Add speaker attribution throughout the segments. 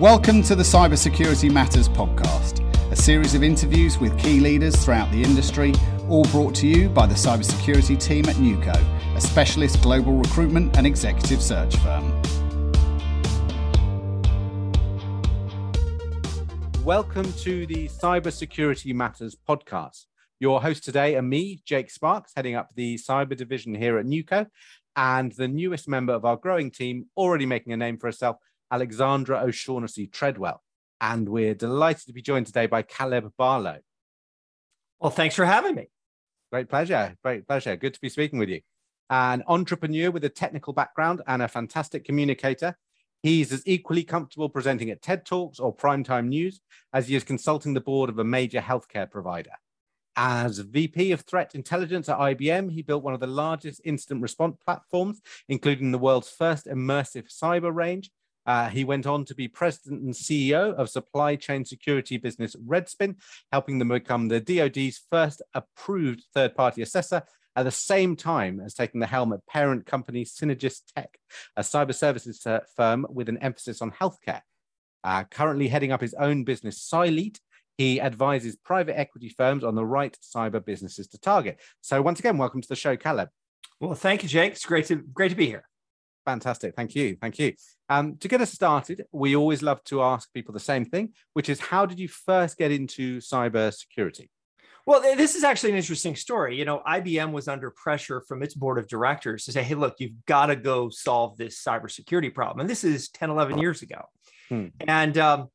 Speaker 1: Welcome to the Cybersecurity Matters podcast, a series of interviews with key leaders throughout the industry, all brought to you by the cybersecurity team at neuco, a specialist global recruitment and executive search firm.
Speaker 2: Welcome to the Cybersecurity Matters podcast. Your host today are me, Jake Sparks, heading up the cyber division here at neuco, and the newest member of our growing team, already making a name for herself, Alexandra O'Shaughnessy Treadwell. And we're delighted to be joined today by Caleb Barlow.
Speaker 3: Well, thanks for having me.
Speaker 2: Great pleasure. Great pleasure. Good to be speaking with you. An entrepreneur with a technical background and a fantastic communicator. He's as equally comfortable presenting at TED Talks or primetime news as he is consulting the board of a major healthcare provider. As VP of Threat Intelligence at IBM, he built one of the largest incident response platforms, including the world's first immersive cyber range uh, he went on to be president and CEO of supply chain security business Redspin, helping them become the DoD's first approved third party assessor at the same time as taking the helm at parent company CynergisTek, a cyber services firm with an emphasis on healthcare. Uh, currently heading up his own business, Cylete, he advises private equity firms on the right cyber businesses to target. So once again, welcome to the show, Caleb.
Speaker 3: Well, thank you, Jake. It's great to great to be here.
Speaker 2: Fantastic. Thank you. Thank you. Um, to get us started, we always love to ask people the same thing, which is how did you first get into cyber security?
Speaker 3: Well, this is actually an interesting story. You know, IBM was under pressure from its board of directors to say, hey, look, you've got to go solve this cybersecurity problem. And this is 10, 11 years ago. Hmm. And, um,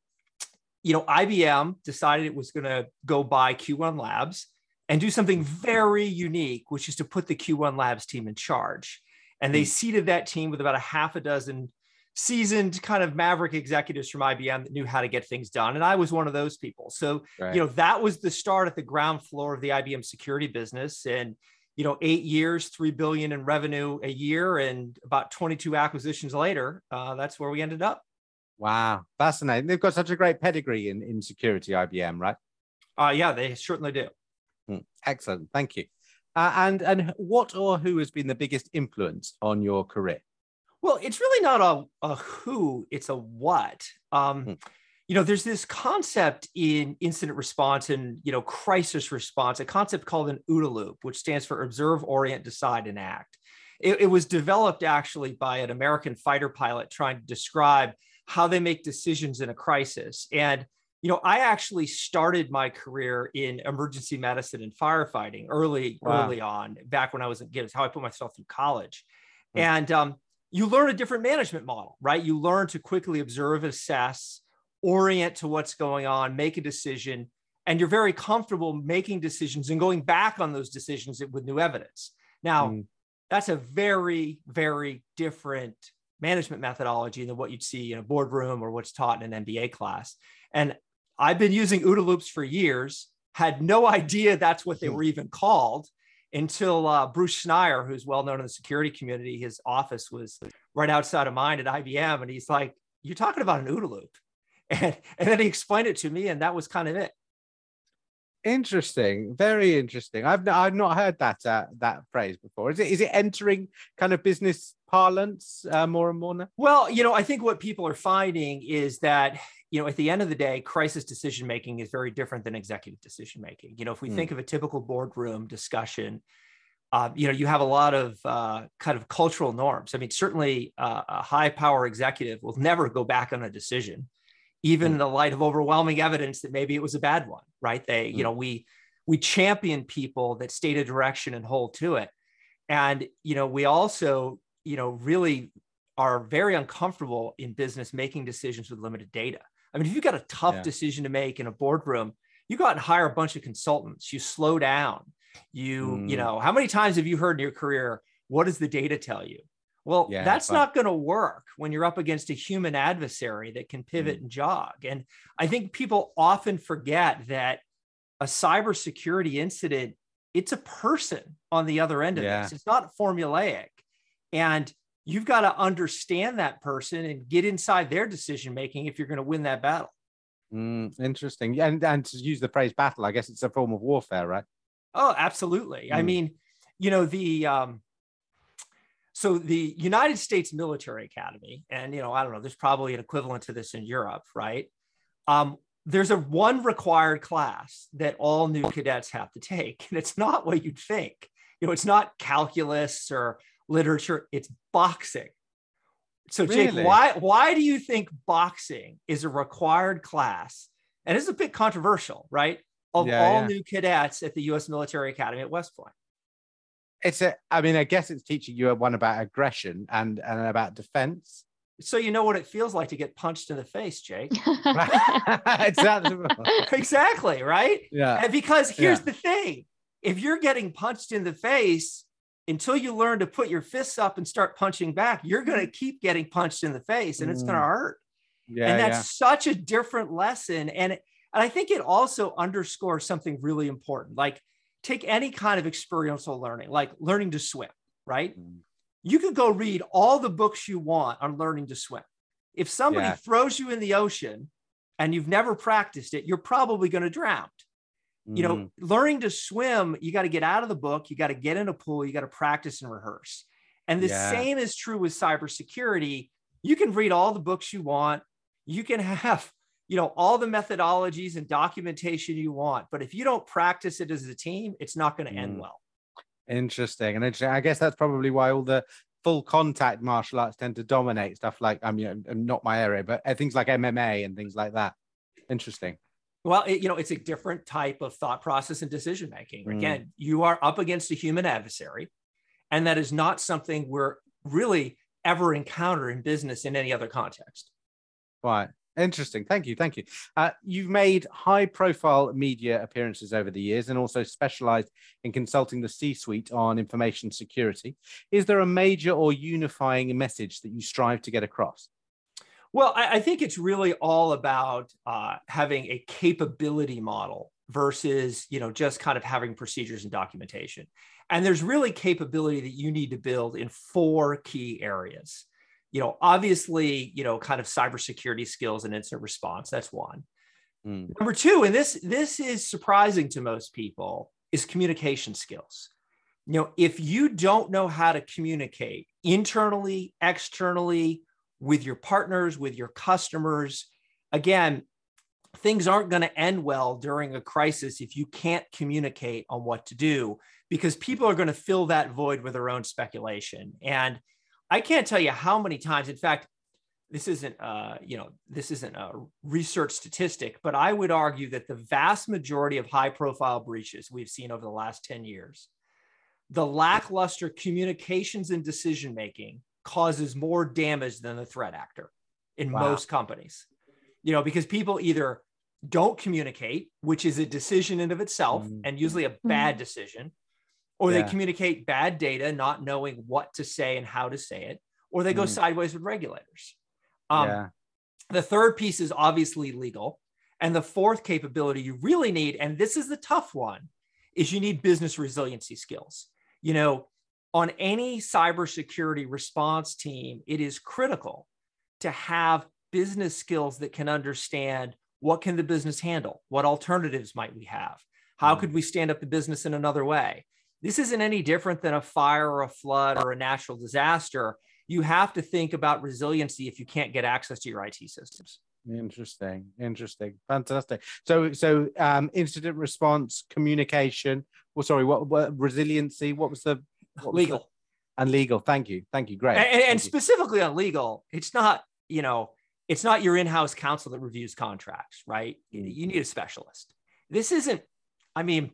Speaker 3: you know, IBM decided it was going to go buy Q1 Labs and do something very unique, which is to put the Q1 Labs team in charge. And they hmm. seeded that team with about a half a dozen seasoned kind of maverick executives from IBM that knew how to get things done. And I was one of those people. So, right. you know, that was the start at the ground floor of the IBM security business. And, you know, eight years, 3 billion in revenue a year and about 22 acquisitions later, uh, that's where we ended up.
Speaker 2: Wow. Fascinating. They've got such a great pedigree in, in security, IBM, right?
Speaker 3: Uh, yeah, they certainly do.
Speaker 2: Hmm. Excellent. Thank you. Uh, and and what or who has been the biggest influence on your career?
Speaker 3: Well, it's really not a, a who, it's a what. Um, hmm. You know, there's this concept in incident response and you know crisis response, a concept called an OODA loop, which stands for Observe, Orient, Decide, and Act. It, it was developed actually by an American fighter pilot trying to describe how they make decisions in a crisis. And you know, I actually started my career in emergency medicine and firefighting early, wow. early on, back when I was a kid. It's how I put myself through college. Mm-hmm. And um, you learn a different management model, right? You learn to quickly observe, assess, orient to what's going on, make a decision, and you're very comfortable making decisions and going back on those decisions with new evidence. Now, mm. that's a very, very different management methodology than what you'd see in a boardroom or what's taught in an MBA class. And I've been using OODA loops for years, had no idea that's what they hmm. were even called until uh, Bruce Schneier, who's well known in the security community, his office was right outside of mine at IBM. And he's like, You're talking about an OODA loop. And, and then he explained it to me, and that was kind of it.
Speaker 2: Interesting, very interesting. I've not, I've not heard that uh, that phrase before. Is it is it entering kind of business parlance uh, more and more now?
Speaker 3: Well, you know, I think what people are finding is that you know at the end of the day, crisis decision making is very different than executive decision making. You know, if we mm. think of a typical boardroom discussion, uh, you know, you have a lot of uh, kind of cultural norms. I mean, certainly uh, a high power executive will never go back on a decision even in the light of overwhelming evidence that maybe it was a bad one, right? They, you mm. know, we we champion people that state a direction and hold to it. And, you know, we also, you know, really are very uncomfortable in business making decisions with limited data. I mean, if you've got a tough yeah. decision to make in a boardroom, you go out and hire a bunch of consultants, you slow down. You, mm. you know, how many times have you heard in your career, what does the data tell you? Well, yeah, that's not going to work when you're up against a human adversary that can pivot mm. and jog. And I think people often forget that a cybersecurity incident, it's a person on the other end of yeah. this. It's not formulaic. And you've got to understand that person and get inside their decision making if you're going to win that battle.
Speaker 2: Mm, interesting. And, and to use the phrase battle, I guess it's a form of warfare, right?
Speaker 3: Oh, absolutely. Mm. I mean, you know, the, um, So the United States Military Academy, and you know, I don't know, there's probably an equivalent to this in Europe, right? Um, there's a one required class that all new cadets have to take, and it's not what you'd think. You know, it's not calculus or literature; it's boxing. So, Jake,
Speaker 2: Really?
Speaker 3: why why do you think boxing is a required class? And this is a bit controversial, right? Of
Speaker 2: Yeah,
Speaker 3: all
Speaker 2: yeah.
Speaker 3: new cadets at the U.S. Military Academy at West Point.
Speaker 2: It's a. I mean, I guess it's teaching you one about aggression and and about defense.
Speaker 3: So you know what it feels like to get punched in the face, Jake.
Speaker 2: it's that.
Speaker 3: exactly, right?
Speaker 2: Yeah.
Speaker 3: And because here's
Speaker 2: Yeah.
Speaker 3: the thing if you're getting punched in the face, until you learn to put your fists up and start punching back, you're going to keep getting punched in the face and it's going to
Speaker 2: Mm.
Speaker 3: hurt.
Speaker 2: Yeah.
Speaker 3: and that's
Speaker 2: yeah.
Speaker 3: such a different lesson. And, and I think it also underscores something really important. Like, take any kind of experiential learning, like learning to swim, right?
Speaker 2: Mm.
Speaker 3: You could go read all the books you want on learning to swim. If somebody
Speaker 2: Yeah.
Speaker 3: throws you in the ocean and you've never practiced it, you're probably going to drown. You know,
Speaker 2: Mm.
Speaker 3: learning to swim, you got to get out of the book, you got to get in a pool, you got to practice and rehearse. And the
Speaker 2: Yeah.
Speaker 3: same is true with cybersecurity. You can read all the books you want, you can have, you know, all the methodologies and documentation you want, but if you don't practice it as a team, it's not going to end
Speaker 2: Mm.
Speaker 3: well.
Speaker 2: Interesting. And interesting. I guess that's probably why all the full contact martial arts tend to dominate stuff like I mean, not my area, but uh, things like MMA and things like that. Interesting.
Speaker 3: Well, it, you know, it's a different type of thought process and decision making.
Speaker 2: Mm.
Speaker 3: Again, you are up against a human adversary, and that is not something we're really ever encounter in business in any other context.
Speaker 2: Right. Interesting. Thank you. Thank you. Uh, you've made high profile media appearances over the years and also specialized in consulting the C suite on information security. Is there a major or unifying message that you strive to get across?
Speaker 3: Well, I, I think it's really all about uh, having a capability model versus, you know, just kind of having procedures and documentation. And there's really capability that you need to build in four key areas. You know, obviously, you know, kind of cybersecurity skills and incident response. That's one.
Speaker 2: Mm.
Speaker 3: Number two, and this this is surprising to most people, is communication skills. You know, if you don't know how to communicate internally, externally, with your partners, with your customers, again, things aren't going to end well during a crisis if you can't communicate on what to do because people are going to fill that void with their own speculation. And I can't tell you how many times, in fact, this isn't uh, you know this isn't a research statistic but i would argue that the vast majority of high profile breaches we've seen over the last 10 years the lackluster communications and decision making causes more damage than the threat actor in
Speaker 2: Wow.
Speaker 3: most companies you know because people either don't communicate which is a decision in of itself
Speaker 2: Mm.
Speaker 3: and usually a bad decision or
Speaker 2: Yeah.
Speaker 3: they communicate bad data not knowing what to say and how to say it or they go
Speaker 2: Mm.
Speaker 3: sideways with regulators um,
Speaker 2: yeah.
Speaker 3: the third piece is obviously legal. And the fourth capability you really need, and this is the tough one, is you need business resiliency skills. You know, on any cybersecurity response team, it is critical to have business skills that can understand what can the business handle? What alternatives might we have? How
Speaker 2: Mm.
Speaker 3: could we stand up the business in another way? This isn't any different than a fire or a flood or a natural disaster you have to think about resiliency if you can't get access to your IT systems.
Speaker 2: Interesting. Interesting. Fantastic. So, so um, incident response, communication. Well, sorry, what, what resiliency? What was the
Speaker 3: Legal.
Speaker 2: and legal? Thank you. Thank you. Great.
Speaker 3: And, and- specifically on legal, it's not, you know, it's not your in-house counsel that reviews contracts, right? You-
Speaker 2: Mm.
Speaker 3: You need a specialist. This isn't, I mean,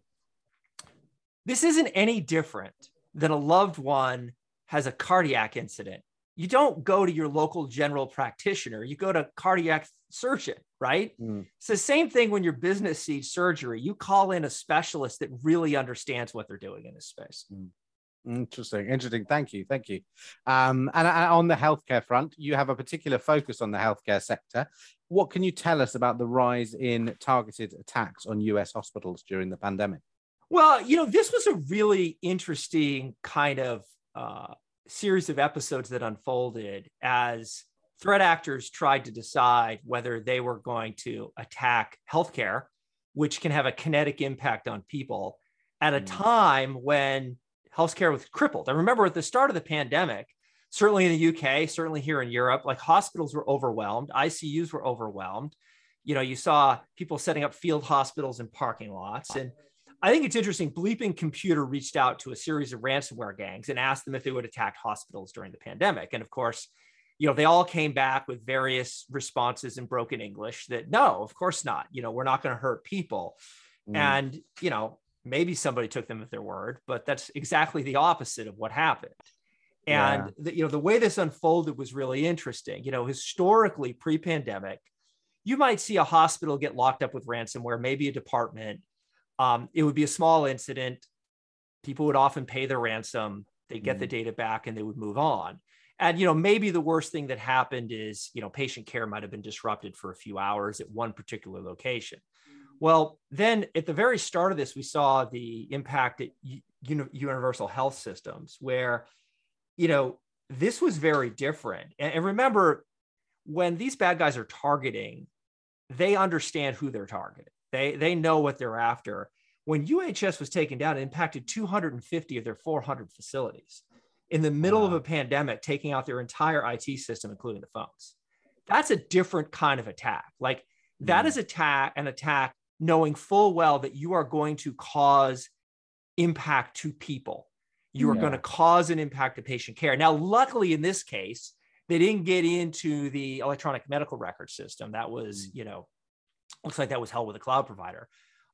Speaker 3: this isn't any different than a loved one has a cardiac incident. You don't go to your local general practitioner, you go to cardiac surgeon, right?
Speaker 2: Mm.
Speaker 3: It's the same thing when your business sees surgery. You call in a specialist that really understands what they're doing in this space.
Speaker 2: Interesting, interesting. Thank you, thank you. Um, and, and on the healthcare front, you have a particular focus on the healthcare sector. What can you tell us about the rise in targeted attacks on US hospitals during the pandemic?
Speaker 3: Well, you know, this was a really interesting kind of uh, series of episodes that unfolded as threat actors tried to decide whether they were going to attack healthcare, which can have a kinetic impact on people, at a
Speaker 2: Mm.
Speaker 3: time when healthcare was crippled. I remember at the start of the pandemic, certainly in the UK, certainly here in Europe, like hospitals were overwhelmed, ICUs were overwhelmed. You know, you saw people setting up field hospitals in parking lots. And I think it's interesting. Bleeping Computer reached out to a series of ransomware gangs and asked them if they would attack hospitals during the pandemic. And of course, you know, they all came back with various responses in broken English that no, of course not. You know, we're not going to hurt people. Mm. And, you know, maybe somebody took them at their word, but that's exactly the opposite of what happened. And yeah. the, you know, the way this unfolded was really interesting. You know, historically, pre-pandemic, you might see a hospital get locked up with ransomware, maybe a department. Um, it would be a small incident. People would often pay their ransom. They'd get mm the data back and they would move on. And you know, maybe the worst thing that happened is, you know, patient care might have been disrupted for a few hours at one particular location. Well, then at the very start of this, we saw the impact at universal health systems, where, you know, this was very different. And, remember, when these bad guys are targeting, they understand who they're targeting. They they know what they're after. When UHS was taken down, it impacted 250 of their 400 facilities in the middle wow. of a pandemic, taking out their entire IT system, including the phones. That's a different kind of attack. Like that mm. is attack an attack knowing full well that you are going to cause impact to people. You are going to cause an impact to patient care. Now, luckily, in this case, they didn't get into the electronic medical record system. That was, mm. you know, looks like that was held with a cloud provider.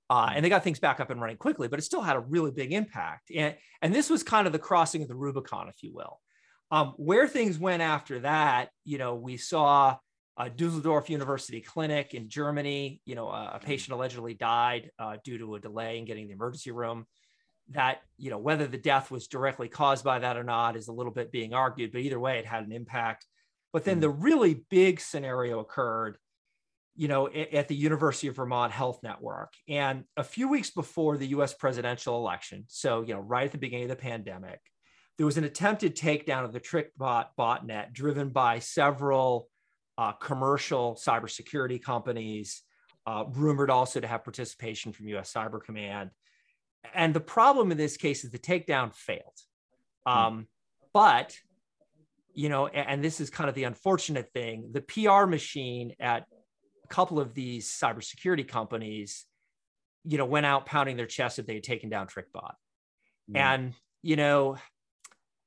Speaker 3: Uh, and they got things back up and running quickly, but it still had a really big impact. And, and this was kind of the crossing of the Rubicon, if you will. Um, where things went after that, you know, we saw uh, Dusseldorf University Clinic in Germany. You know, uh, a patient allegedly died uh, due to a delay in getting the emergency room. That you know whether the death was directly caused by that or not is a little bit being argued, but either way, it had an impact. But then the really big scenario occurred, you know, at, at the University of Vermont Health Network, and a few weeks before the U.S. presidential election. So you know, right at the beginning of the pandemic, there was an attempted takedown of the TrickBot botnet driven by several uh, commercial cybersecurity companies, uh, rumored also to have participation from US Cyber Command. And the problem in this case is the takedown failed. Hmm. Um, but, you know, and, and this is kind of the unfortunate thing the PR machine at a couple of these cybersecurity companies, you know, went out pounding their chest that they had taken down TrickBot. Mm. And, you know,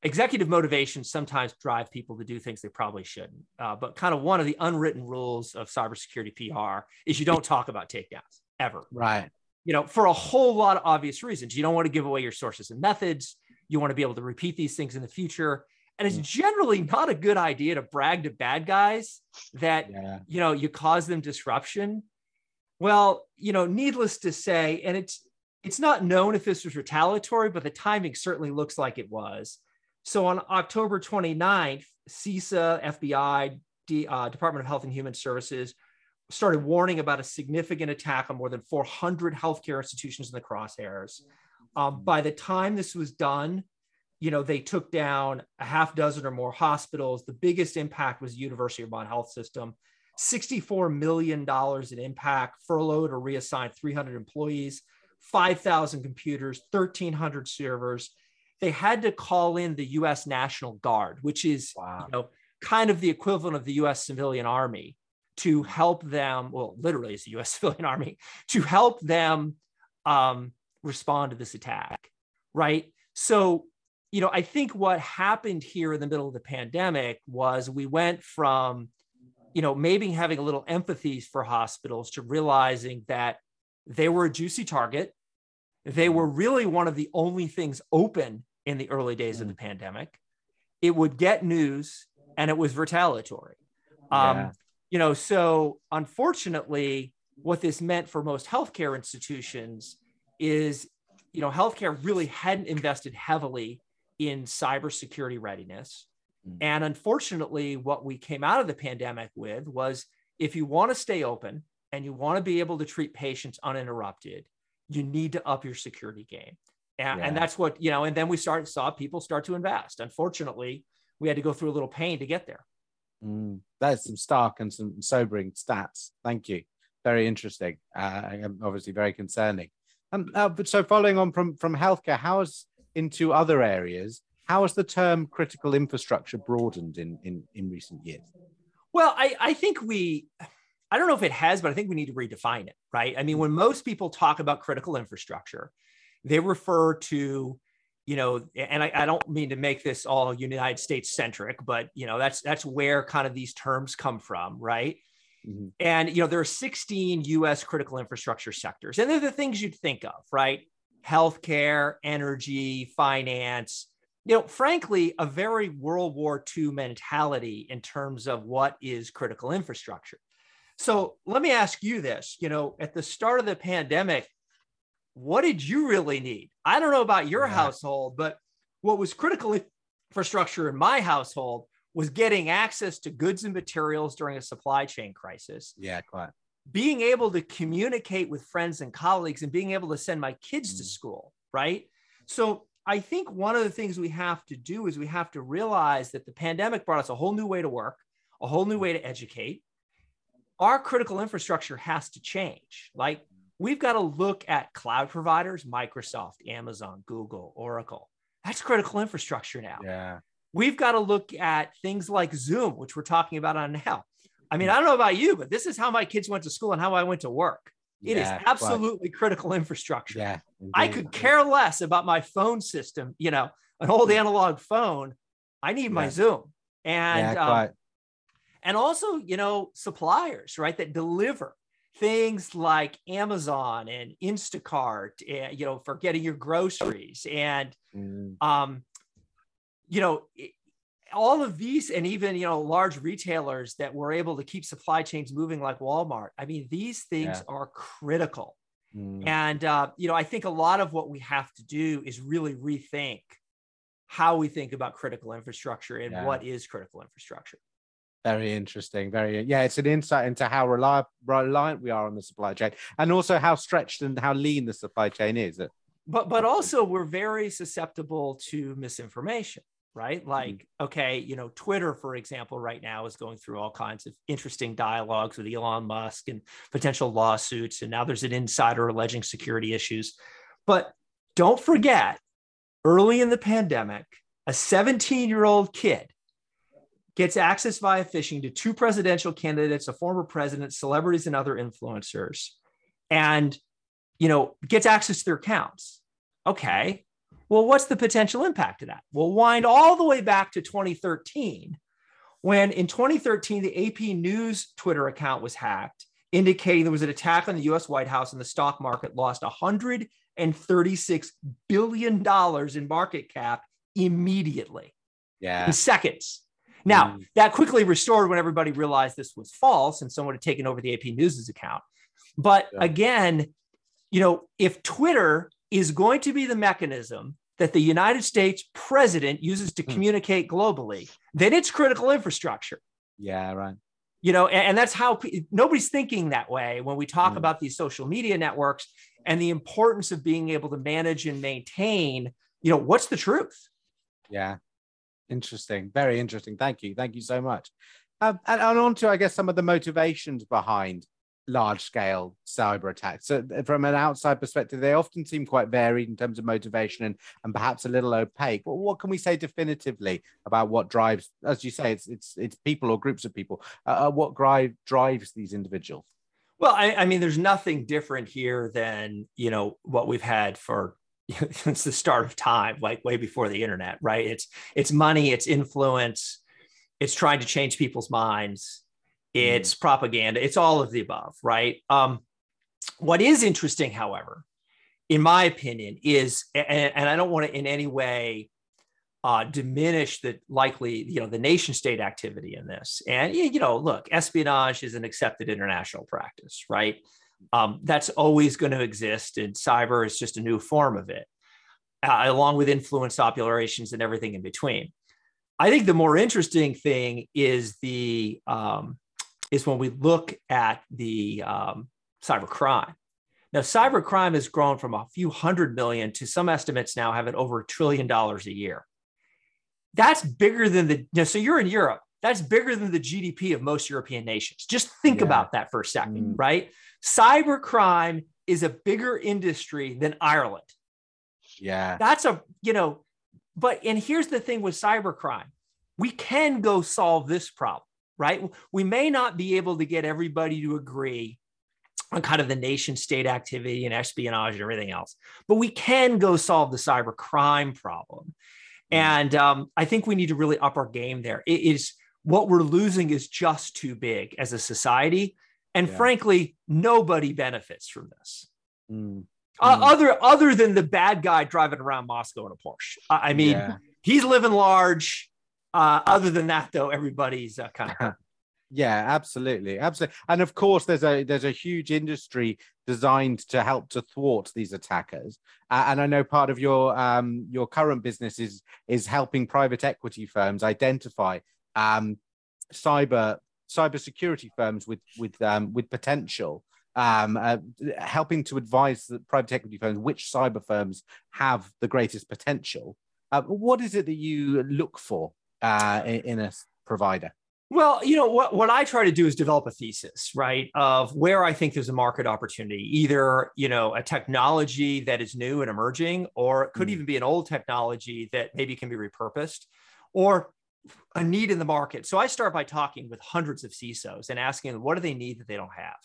Speaker 3: executive motivations sometimes drive people to do things they probably shouldn't. Uh, but kind of one of the unwritten rules of cybersecurity PR is you don't talk about takedowns ever.
Speaker 2: Right.
Speaker 3: You know, for a whole lot of obvious reasons. You don't want to give away your sources and methods. You want to be able to repeat these things in the future. And it's mm. generally not a good idea to brag to bad guys that, yeah. you know, you cause them disruption. Well, you know, needless to say, and it's, it's not known if this was retaliatory, but the timing certainly looks like it was so on October 29th, CISA, FBI, D, uh, Department of Health and Human Services started warning about a significant attack on more than 400 healthcare institutions in the crosshairs. Um, by the time this was done, you know, they took down a half dozen or more hospitals. The biggest impact was University of Vermont Health System, $64 million in impact, furloughed or reassigned 300 employees, 5,000 computers, 1,300 servers they had to call in the U.S. National Guard, which is wow. you know kind of the equivalent of the U.S. civilian army, to help them. Well, literally, it's the U.S. civilian army to help them um, respond to this attack, right? So, you know, I think what happened here in the middle of the pandemic was we went from, you know, maybe having a little empathy for hospitals to realizing that they were a juicy target. They were really one of the only things open in the early days of the mm. pandemic. It would get news and it was retaliatory. Um, yeah. You know, so unfortunately, what this meant for most healthcare institutions is, you know, healthcare really hadn't invested heavily in cybersecurity readiness. Mm. And unfortunately, what we came out of the pandemic with was if you want to stay open and you want to be able to treat patients uninterrupted, you need to up your security game. And, yeah. and that's what, you know, and then we started, saw people start to invest. Unfortunately, we had to go through a little pain to get there.
Speaker 2: Mm, that's some stark and some sobering stats. Thank you. Very interesting. Uh, obviously very concerning. Um, uh, but so following on from from healthcare, how has into other areas, how has the term critical infrastructure broadened in, in, in recent years?
Speaker 3: Well, I, I think we, I don't know if it has, but I think we need to redefine it, right? I mean, when most people talk about critical infrastructure, they refer to, you know, and I, I don't mean to make this all United States centric, but you know, that's that's where kind of these terms come from, right? Mm-hmm. And you know, there are 16 US critical infrastructure sectors, and they're the things you'd think of, right? Healthcare, energy, finance, you know, frankly, a very World War II mentality in terms of what is critical infrastructure. So let me ask you this you know, at the start of the pandemic, what did you really need? I don't know about your yeah. household, but what was critical infrastructure in my household was getting access to goods and materials during a supply chain crisis.
Speaker 2: Yeah, quite.
Speaker 3: Being able to communicate with friends and colleagues and being able to send my kids mm. to school, right? So I think one of the things we have to do is we have to realize that the pandemic brought us a whole new way to work, a whole new way to educate. Our critical infrastructure has to change. Like we've got to look at cloud providers, Microsoft, Amazon, Google, Oracle. That's critical infrastructure now.
Speaker 2: Yeah.
Speaker 3: We've got to look at things like Zoom, which we're talking about on now. I mean, I don't know about you, but this is how my kids went to school and how I went to work. It yeah, is absolutely but, critical infrastructure.
Speaker 2: Yeah,
Speaker 3: I could care less about my phone system, you know, an old analog phone. I need my Zoom. And yeah, um, and also, you know, suppliers, right, that deliver things like Amazon and Instacart, and, you know, for getting your groceries and mm. um, you know, all of these and even you know large retailers that were able to keep supply chains moving like walmart i mean these things yeah. are critical mm. and uh, you know i think a lot of what we have to do is really rethink how we think about critical infrastructure and yeah. what is critical infrastructure
Speaker 2: very interesting very yeah it's an insight into how reliant we are on the supply chain and also how stretched and how lean the supply chain is
Speaker 3: but but also we're very susceptible to misinformation right? Mm-hmm. Like, okay, you know, Twitter, for example, right now is going through all kinds of interesting dialogues with Elon Musk and potential lawsuits. And now there's an insider alleging security issues. But don't forget, early in the pandemic, a 17 year old kid gets access via phishing to two presidential candidates, a former president, celebrities, and other influencers, and you know gets access to their accounts. Okay, well, what's the potential impact of that? We'll wind all the way back to 2013, when in 2013, the AP News Twitter account was hacked, indicating there was an attack on the US White House and the stock market lost $136 billion in market cap immediately.
Speaker 2: Yeah.
Speaker 3: In seconds. Now, mm. that quickly restored when everybody realized this was false and someone had taken over the AP News' account. But yeah. again, you know, if Twitter is going to be the mechanism that the United States president uses to hmm. communicate globally, then it's critical infrastructure.
Speaker 2: Yeah, right.
Speaker 3: You know, and, and that's how nobody's thinking that way when we talk mm. about these social media networks and the importance of being able to manage and maintain, you know, what's the truth?
Speaker 2: Yeah. Interesting. Very interesting. Thank you. Thank you so much. Um, and, and on to, I guess, some of the motivations behind large scale cyber attacks. So, uh, from an outside perspective, they often seem quite varied in terms of motivation and, and perhaps a little opaque. But what can we say definitively about what drives, as you say, it's it's it's people or groups of people? Uh, uh what drive drives these individuals?
Speaker 3: Well, I, I mean, there's nothing different here than you know what we've had for since the start of time, like way before the internet, right? It's it's money, it's influence, it's trying to change people's minds it's mm. propaganda, it's all of the above, right? Um, what is interesting, however, in my opinion, is, and, and I don't want to in any way uh, diminish the likely, you know, the nation state activity in this. And, you know, look, espionage is an accepted international practice, right? Um, that's always going to exist, and cyber is just a new form of it, uh, along with influence operations and everything in between. I think the more interesting thing is the um, is when we look at the um, cyber crime. Now, cyber crime has grown from a few hundred million to some estimates now have it over a trillion dollars a year. That's bigger than the, you know, so you're in Europe, that's bigger than the GDP of most European nations. Just think yeah. about that for a second, mm. right? Cyber crime is a bigger industry than Ireland.
Speaker 2: Yeah.
Speaker 3: That's a, you know, but and here's the thing with cybercrime. We can go solve this problem, right? We may not be able to get everybody to agree on kind of the nation state activity and espionage and everything else, but we can go solve the cyber crime problem. Mm. And um, I think we need to really up our game there. It is what we're losing is just too big as a society. And yeah. frankly, nobody benefits from this. Mm. Uh, mm. other other than the bad guy driving around Moscow in a Porsche. I, I mean, yeah. he's living large. Uh, other than that, though, everybody's uh, kind of
Speaker 2: yeah, absolutely, absolutely. And of course, there's a there's a huge industry designed to help to thwart these attackers. Uh, and I know part of your um, your current business is is helping private equity firms identify um, cyber cyber security firms with with um, with potential. Um, uh, helping to advise the private equity firms which cyber firms have the greatest potential. Uh, what is it that you look for uh, in, in a provider?
Speaker 3: Well, you know what what I try to do is develop a thesis, right, of where I think there's a market opportunity, either, you know, a technology that is new and emerging or it could mm. even be an old technology that maybe can be repurposed or a need in the market. So I start by talking with hundreds of CISOs and asking them what do they need that they don't have.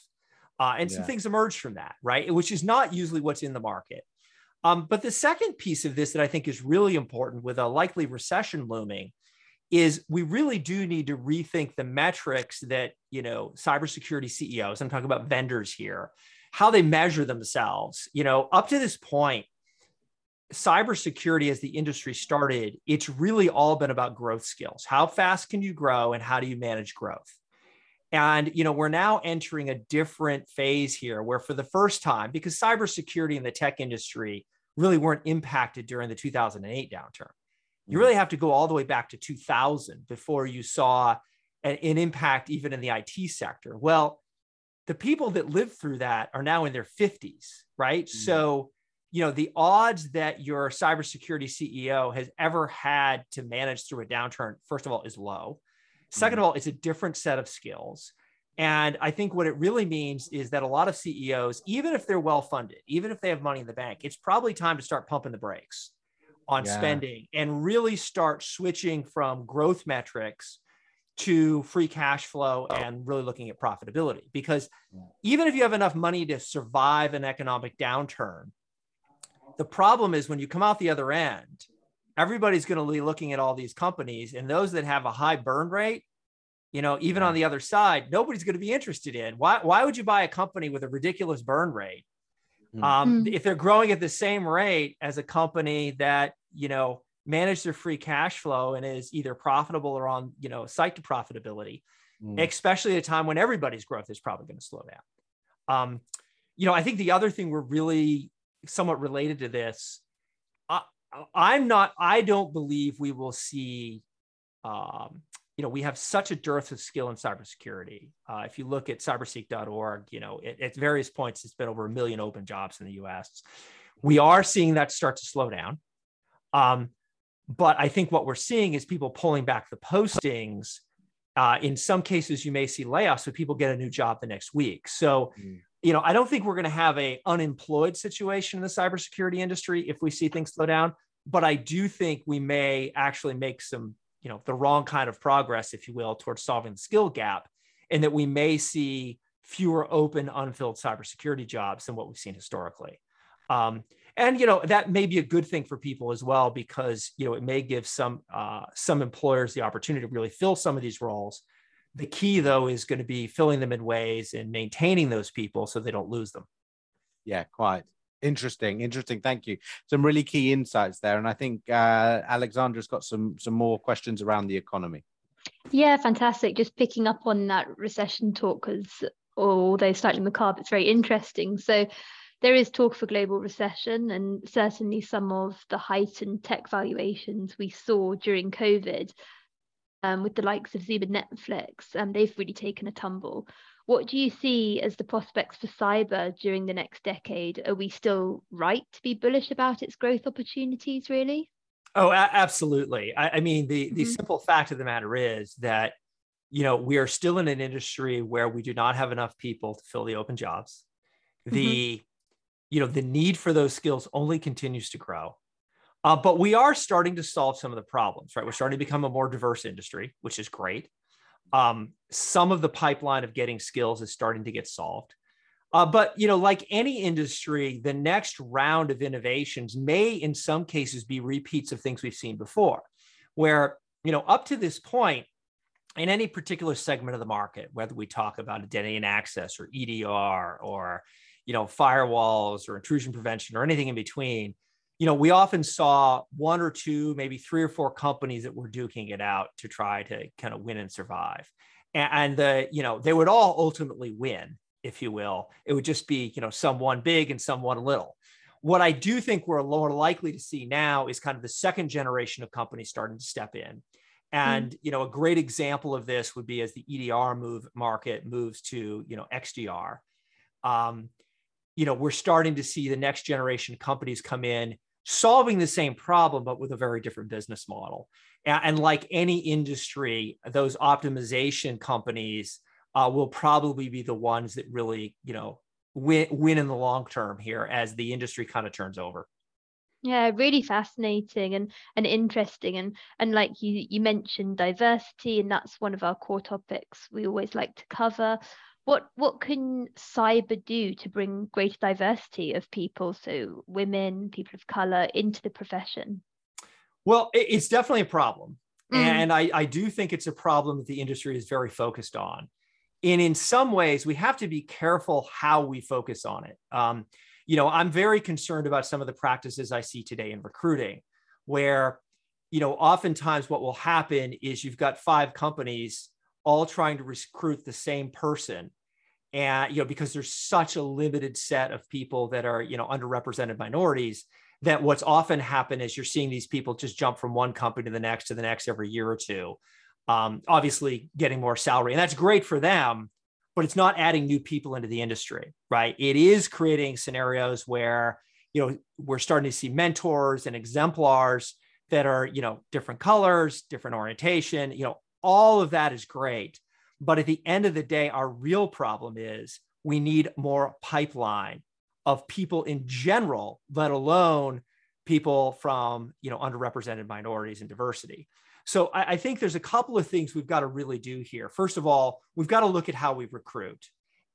Speaker 3: Uh, and yeah. some things emerge from that, right? Which is not usually what's in the market. Um, but the second piece of this that I think is really important with a likely recession looming is we really do need to rethink the metrics that you know cybersecurity CEOs. I'm talking about vendors here, how they measure themselves. You know, up to this point, cybersecurity as the industry started, it's really all been about growth skills. How fast can you grow, and how do you manage growth? And you know, we're now entering a different phase here, where for the first time, because cybersecurity and the tech industry really weren't impacted during the 2008 downturn you really have to go all the way back to 2000 before you saw an, an impact even in the IT sector. Well, the people that lived through that are now in their 50s, right? Mm-hmm. So, you know, the odds that your cybersecurity CEO has ever had to manage through a downturn, first of all, is low. 2nd mm-hmm. of all, it's a different set of skills. And I think what it really means is that a lot of CEOs, even if they're well funded, even if they have money in the bank, it's probably time to start pumping the brakes on yeah. spending and really start switching from growth metrics to free cash flow and really looking at profitability. Because even if you have enough money to survive an economic downturn, the problem is when you come out the other end, everybody's going to be looking at all these companies and those that have a high burn rate you know even on the other side nobody's going to be interested in why, why would you buy a company with a ridiculous burn rate Mm. Um, mm. If they're growing at the same rate as a company that you know manage their free cash flow and is either profitable or on you know site to profitability, mm. especially at a time when everybody's growth is probably going to slow down. Um, you know, I think the other thing we're really somewhat related to this. I, I'm not. I don't believe we will see um, you know, we have such a dearth of skill in cybersecurity. Uh, if you look at cyberseek.org, you know, it, at various points, it's been over a million open jobs in the US. We are seeing that start to slow down. Um, but I think what we're seeing is people pulling back the postings. Uh, in some cases, you may see layoffs, but people get a new job the next week. So, mm. You know, I don't think we're going to have a unemployed situation in the cybersecurity industry if we see things slow down. But I do think we may actually make some you know the wrong kind of progress if you will towards solving the skill gap and that we may see fewer open unfilled cybersecurity jobs than what we've seen historically um, and you know that may be a good thing for people as well because you know it may give some uh, some employers the opportunity to really fill some of these roles the key though is going to be filling them in ways and maintaining those people so they don't lose them
Speaker 2: yeah quite Interesting, interesting. Thank you. Some really key insights there, and I think uh, Alexandra's got some some more questions around the economy.
Speaker 4: Yeah, fantastic. Just picking up on that recession talk, because although slightly macabre, it's very interesting. So there is talk for global recession, and certainly some of the heightened tech valuations we saw during COVID, um, with the likes of Zoom and Netflix, um, they've really taken a tumble. What do you see as the prospects for cyber during the next decade? Are we still right to be bullish about its growth opportunities, really?
Speaker 3: Oh, a- absolutely. I, I, mean, the, the mm-hmm. simple fact of the matter is that, you know, we are still in an industry where we do not have enough people to fill the open jobs. The, mm-hmm. you know, the need for those skills only continues to grow. Uh, but we are starting to solve some of the problems, right? We're starting to become a more diverse industry, which is great. Um, some of the pipeline of getting skills is starting to get solved. Uh, but you know, like any industry, the next round of innovations may, in some cases, be repeats of things we've seen before. Where you know, up to this point, in any particular segment of the market, whether we talk about identity and access or EDR or you know firewalls or intrusion prevention or anything in between, you know, we often saw one or two, maybe three or four companies that were duking it out to try to kind of win and survive. And, and the, you know, they would all ultimately win, if you will. It would just be, you know, someone big and someone little. What I do think we're more likely to see now is kind of the second generation of companies starting to step in. And mm-hmm. you know, a great example of this would be as the EDR move market moves to you know XDR. Um, you know, we're starting to see the next generation companies come in solving the same problem, but with a very different business model. And, like any industry, those optimization companies uh, will probably be the ones that really, you know, win, win in the long term here as the industry kind of turns over.
Speaker 4: Yeah, really fascinating and and interesting and and like you you mentioned diversity and that's one of our core topics we always like to cover what what can cyber do to bring greater diversity of people? So women people of color into the profession?
Speaker 3: Well it's definitely a problem. Mm. and I, I do think it's a problem that the industry is very focused on. And in some ways we have to be careful how we focus on it. Um, you know i'm very concerned about some of the practices i see today in recruiting where you know oftentimes what will happen is you've got five companies all trying to recruit the same person. And you know because there's such a limited set of people that are you know underrepresented minorities that what's often happened is you're seeing these people just jump from one company to the next to the next every year or two. Um, obviously getting more salary and that's great for them but it's not adding new people into the industry right? It is creating scenarios where you know we're starting to see mentors and exemplars that are you know different colors different orientation you know all of that is great. But at the end of the day, our real problem is we need more pipeline of people in general, let alone people from you know underrepresented minorities and diversity. So I, I, think there's a couple of things we've got to really do here. First of all, we've got to look at how we recruit.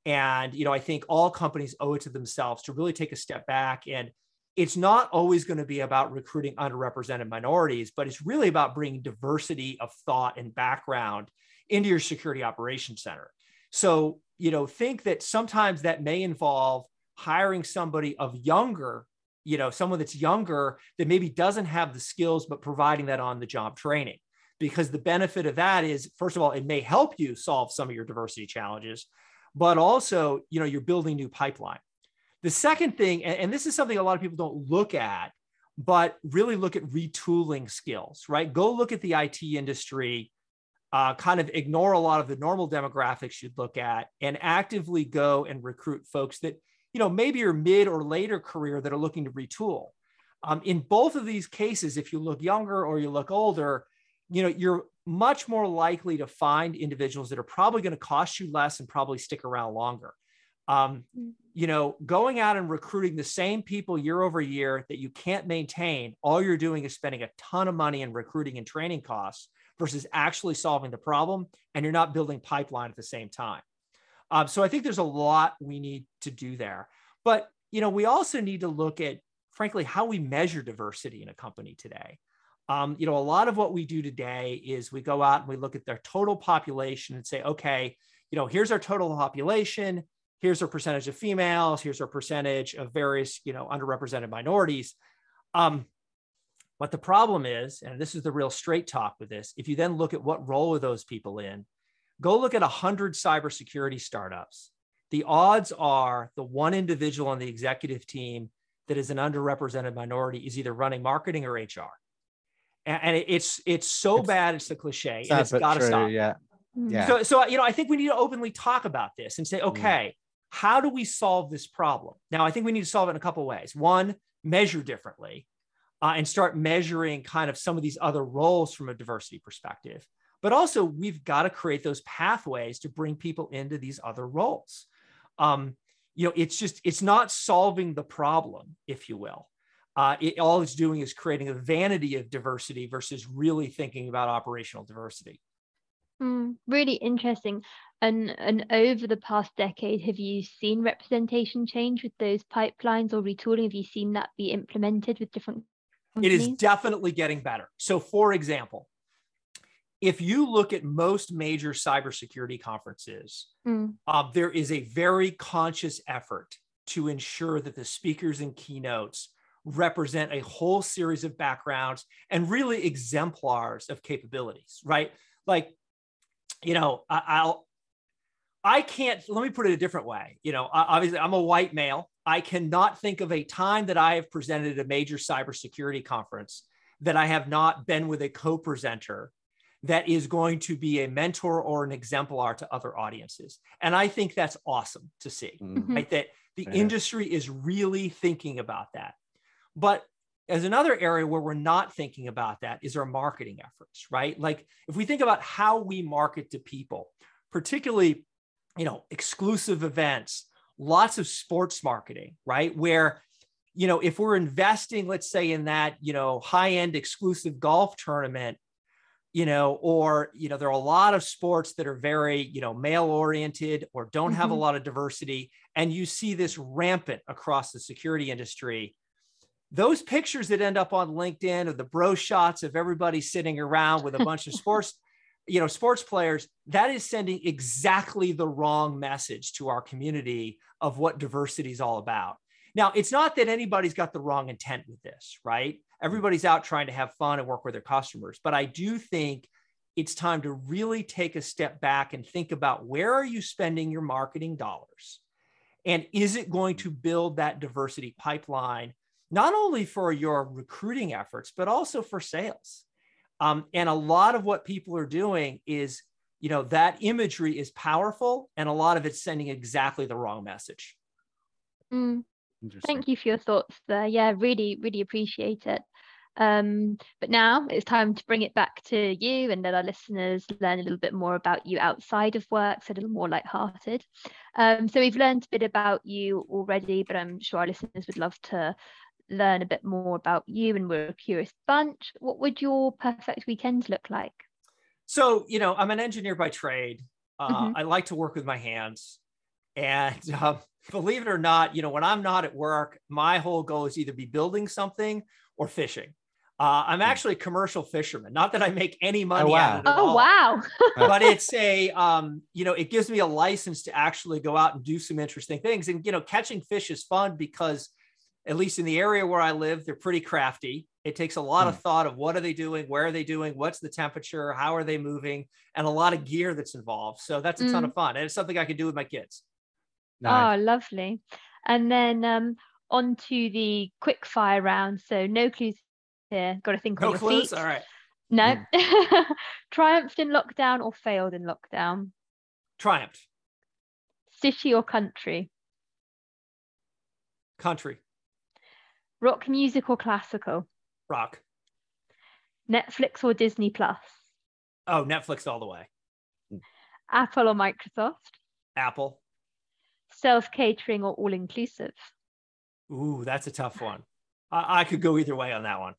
Speaker 3: And you know, I think all companies owe it to themselves to really take a step back and it's not always going to be about recruiting underrepresented minorities, but it's really about bringing diversity of thought and background into your security operations center. So, you know, think that sometimes that may involve hiring somebody of younger, you know, someone that's younger that maybe doesn't have the skills, but providing that on the job training. Because the benefit of that is, first of all, it may help you solve some of your diversity challenges, but also, you know, you're building new pipeline. The second thing, and this is something a lot of people don't look at, but really look at retooling skills, right? Go look at the IT industry, uh, kind of ignore a lot of the normal demographics you'd look at, and actively go and recruit folks that, you know, maybe are mid or later career that are looking to retool. Um, in both of these cases, if you look younger or you look older, you know, you're much more likely to find individuals that are probably going to cost you less and probably stick around longer. Um, mm. you know, going out and recruiting the same people year over year that you can't maintain, all you're doing is spending a ton of money in recruiting and training costs versus actually solving the problem, and you're not building pipeline at the same time. Um, so I think there's a lot we need to do there. But you know, we also need to look at, frankly, how we measure diversity in a company today. Um, you know, a lot of what we do today is we go out and we look at their total population and say, okay, you know, here's our total population here's our percentage of females, here's our percentage of various, you know, underrepresented minorities. Um, but the problem is, and this is the real straight talk with this, if you then look at what role are those people in, go look at 100 cybersecurity startups. The odds are the one individual on the executive team that is an underrepresented minority is either running marketing or HR. And, it's it's so it's, bad, it's the cliche, and it's got to stop.
Speaker 2: Yeah.
Speaker 3: Yeah. So, so you know, I think we need to openly talk about this and say, okay, how do we solve this problem? Now, I think we need to solve it in a couple ways. One, measure differently uh, and start measuring kind of some of these other roles from a diversity perspective. But also, we've got to create those pathways to bring people into these other roles. Um, you know, it's just, it's not solving the problem, if you will. uh, it, all it's doing is creating a vanity of diversity versus really thinking about operational diversity.
Speaker 4: Mm, really interesting. And and over the past decade, have you seen representation change with those pipelines or retooling? Have you seen that be implemented with different
Speaker 3: companies? It is definitely getting better. So, for example, if you look at most major cybersecurity conferences, mm. uh, there is a very conscious effort to ensure that the speakers and keynotes represent a whole series of backgrounds and really exemplars of capabilities, right? Like, you know, I, I'll, I can't, let me put it a different way. You know, obviously, I'm a white male. I cannot think of a time that I have presented at a major cybersecurity conference that I have not been with a co presenter that is going to be a mentor or an exemplar to other audiences. And I think that's awesome to see, mm-hmm. right? That the yeah. industry is really thinking about that. But as another area where we're not thinking about that is our marketing efforts, right? Like if we think about how we market to people, particularly, you know, exclusive events, lots of sports marketing, right? Where you know, if we're investing, let's say in that, you know, high end exclusive golf tournament, you know, or, you know, there are a lot of sports that are very, you know, male oriented or don't mm-hmm. have a mm-hmm. lot of diversity. And you see this rampant across the security industry. Those pictures that end up on LinkedIn of the bro shots of everybody sitting around with a bunch of sports, you know, sports players, that is sending exactly the wrong message to our community of what diversity is all about. Now, it's not that anybody's got the wrong intent with this, right? Everybody's out trying to have fun and work with their customers. But I do think it's time to really take a step back and think about where are you spending your marketing dollars? And is it going to build that diversity pipeline, not only for your recruiting efforts, but also for sales? Um, and a lot of what people are doing is, you know, that imagery is powerful and a lot of it's sending exactly the wrong message.
Speaker 4: Mm. Thank you for your thoughts there. Yeah, really, really appreciate it. Um, but now it's time to bring it back to you and let our listeners learn a little bit more about you outside of work, so a little more light-hearted. Um, so we've learned a bit about you already, but I'm sure our listeners would love to learn a bit more about you and we're a curious bunch. What would your perfect weekend look like?
Speaker 3: So, you know, I'm an engineer by trade. Uh, mm-hmm. I like to work with my hands. And uh, believe it or not, you know, when I'm not at work, my whole goal is either be building something or fishing. Uh, I'm hmm. actually a commercial fisherman. Not that I make any money oh, wow.
Speaker 4: Oh
Speaker 3: all,
Speaker 4: wow!
Speaker 3: but it's a, um, you know, it gives me a license to actually go out and do some interesting things. And you know, catching fish is fun because, at least in the area where I live, they're pretty crafty. It takes a lot of hmm. thought of what are they doing, where are they doing, what's the temperature, how are they moving, and a lot of gear that's involved. So that's a mm. ton of fun, and it's something I can do with my kids.
Speaker 4: Nice. Oh, lovely. And then um, on to the quick fire round. So no clues here. Got to think
Speaker 3: no
Speaker 4: on your
Speaker 3: clues?
Speaker 4: feet.
Speaker 3: All right.
Speaker 4: No. Mm. Triumphed in lockdown or failed in lockdown?
Speaker 3: Triumphed.
Speaker 4: City or country?
Speaker 3: Country.
Speaker 4: Rock music or classical?
Speaker 3: Rock.
Speaker 4: Netflix or Disney Plus?
Speaker 3: Oh, Netflix all the way.
Speaker 4: Apple or Microsoft?
Speaker 3: Apple
Speaker 4: self catering or all inclusive?
Speaker 3: Ooh, that's a tough one. I, I, could go either way on that one.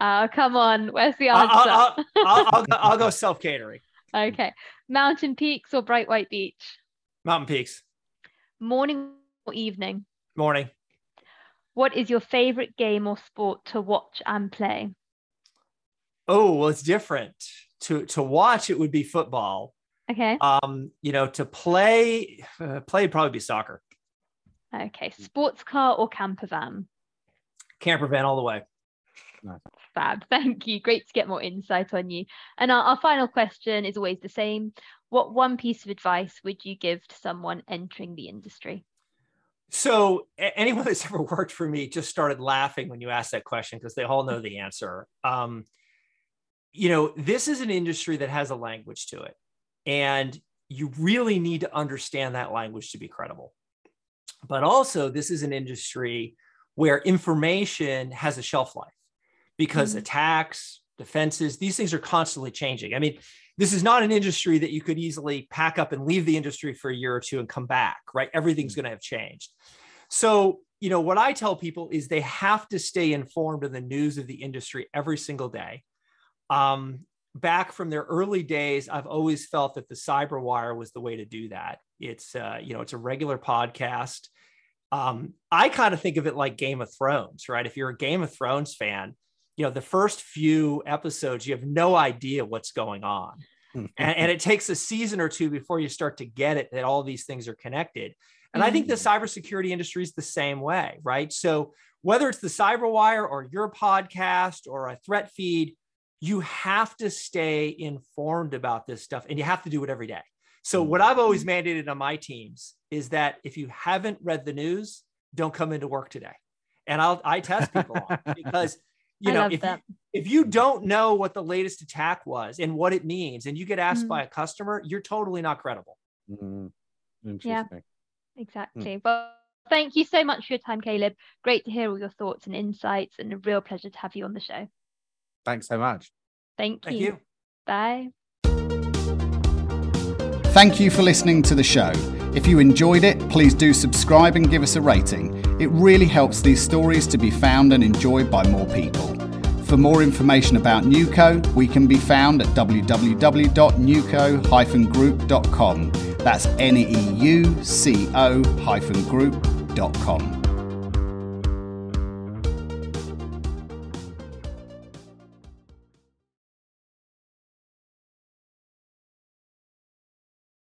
Speaker 4: Oh, come on. Where's the answer?
Speaker 3: I'll, I'll, I'll, I'll go, I'll go self catering.
Speaker 4: Okay. Mountain peaks or bright white beach?
Speaker 3: Mountain peaks.
Speaker 4: Morning or evening?
Speaker 3: Morning.
Speaker 4: What is your favorite game or sport to watch and play?
Speaker 3: Oh, well, it's different. To to watch, it would be football.
Speaker 4: Okay.
Speaker 3: Um, you know, to play, uh, play would probably be soccer.
Speaker 4: Okay. Sports car or camper van?
Speaker 3: Camper van all the way.
Speaker 4: Fab. Thank you. Great to get more insight on you. And our, our final question is always the same. What one piece of advice would you give to someone entering the industry?
Speaker 3: So anyone that's ever worked for me just started laughing when you asked that question because they all know the answer. Um, you know, this is an industry that has a language to it. And you really need to understand that language to be credible. But also, this is an industry where information has a shelf life because mm-hmm. attacks, defenses, these things are constantly changing. I mean, this is not an industry that you could easily pack up and leave the industry for a year or two and come back, right? Everything's mm-hmm. going to have changed. So, you know, what I tell people is they have to stay informed of the news of the industry every single day. Um, back from their early days, I've always felt that the Cyberwire was the way to do that. It's, uh, you know, it's a regular podcast. Um, I kind of think of it like Game of Thrones, right? If you're a Game of Thrones fan, you know, the first few episodes, you have no idea what's going on. and, and, it takes a season or two before you start to get it that all these things are connected. And mm-hmm. I think the mm. cybersecurity industry is the same way, right? So whether it's the Cyberwire or your podcast or a threat feed, you have to stay informed about this stuff and you have to do it every day. So what I've always mandated on my teams is that if you haven't read the news, don't come into work today. And I'll I test people on because you know if you, if you don't know what the latest attack was and what it means and you get asked mm-hmm. by a customer, you're totally not credible.
Speaker 4: Mm-hmm. Yeah. Exactly. Mm. Well, thank you so much for your time, Caleb. Great to hear all your thoughts and insights, and a real pleasure to have you on the show.
Speaker 2: Thanks so much.
Speaker 4: Thank you.
Speaker 3: Thank you.
Speaker 4: Bye.
Speaker 1: Thank you for listening to the show. If you enjoyed it, please do subscribe and give us a rating. It really helps these stories to be found and enjoyed by more people. For more information about neuco, we can be found at www.neuco-group.com. That's N E U C O group.com.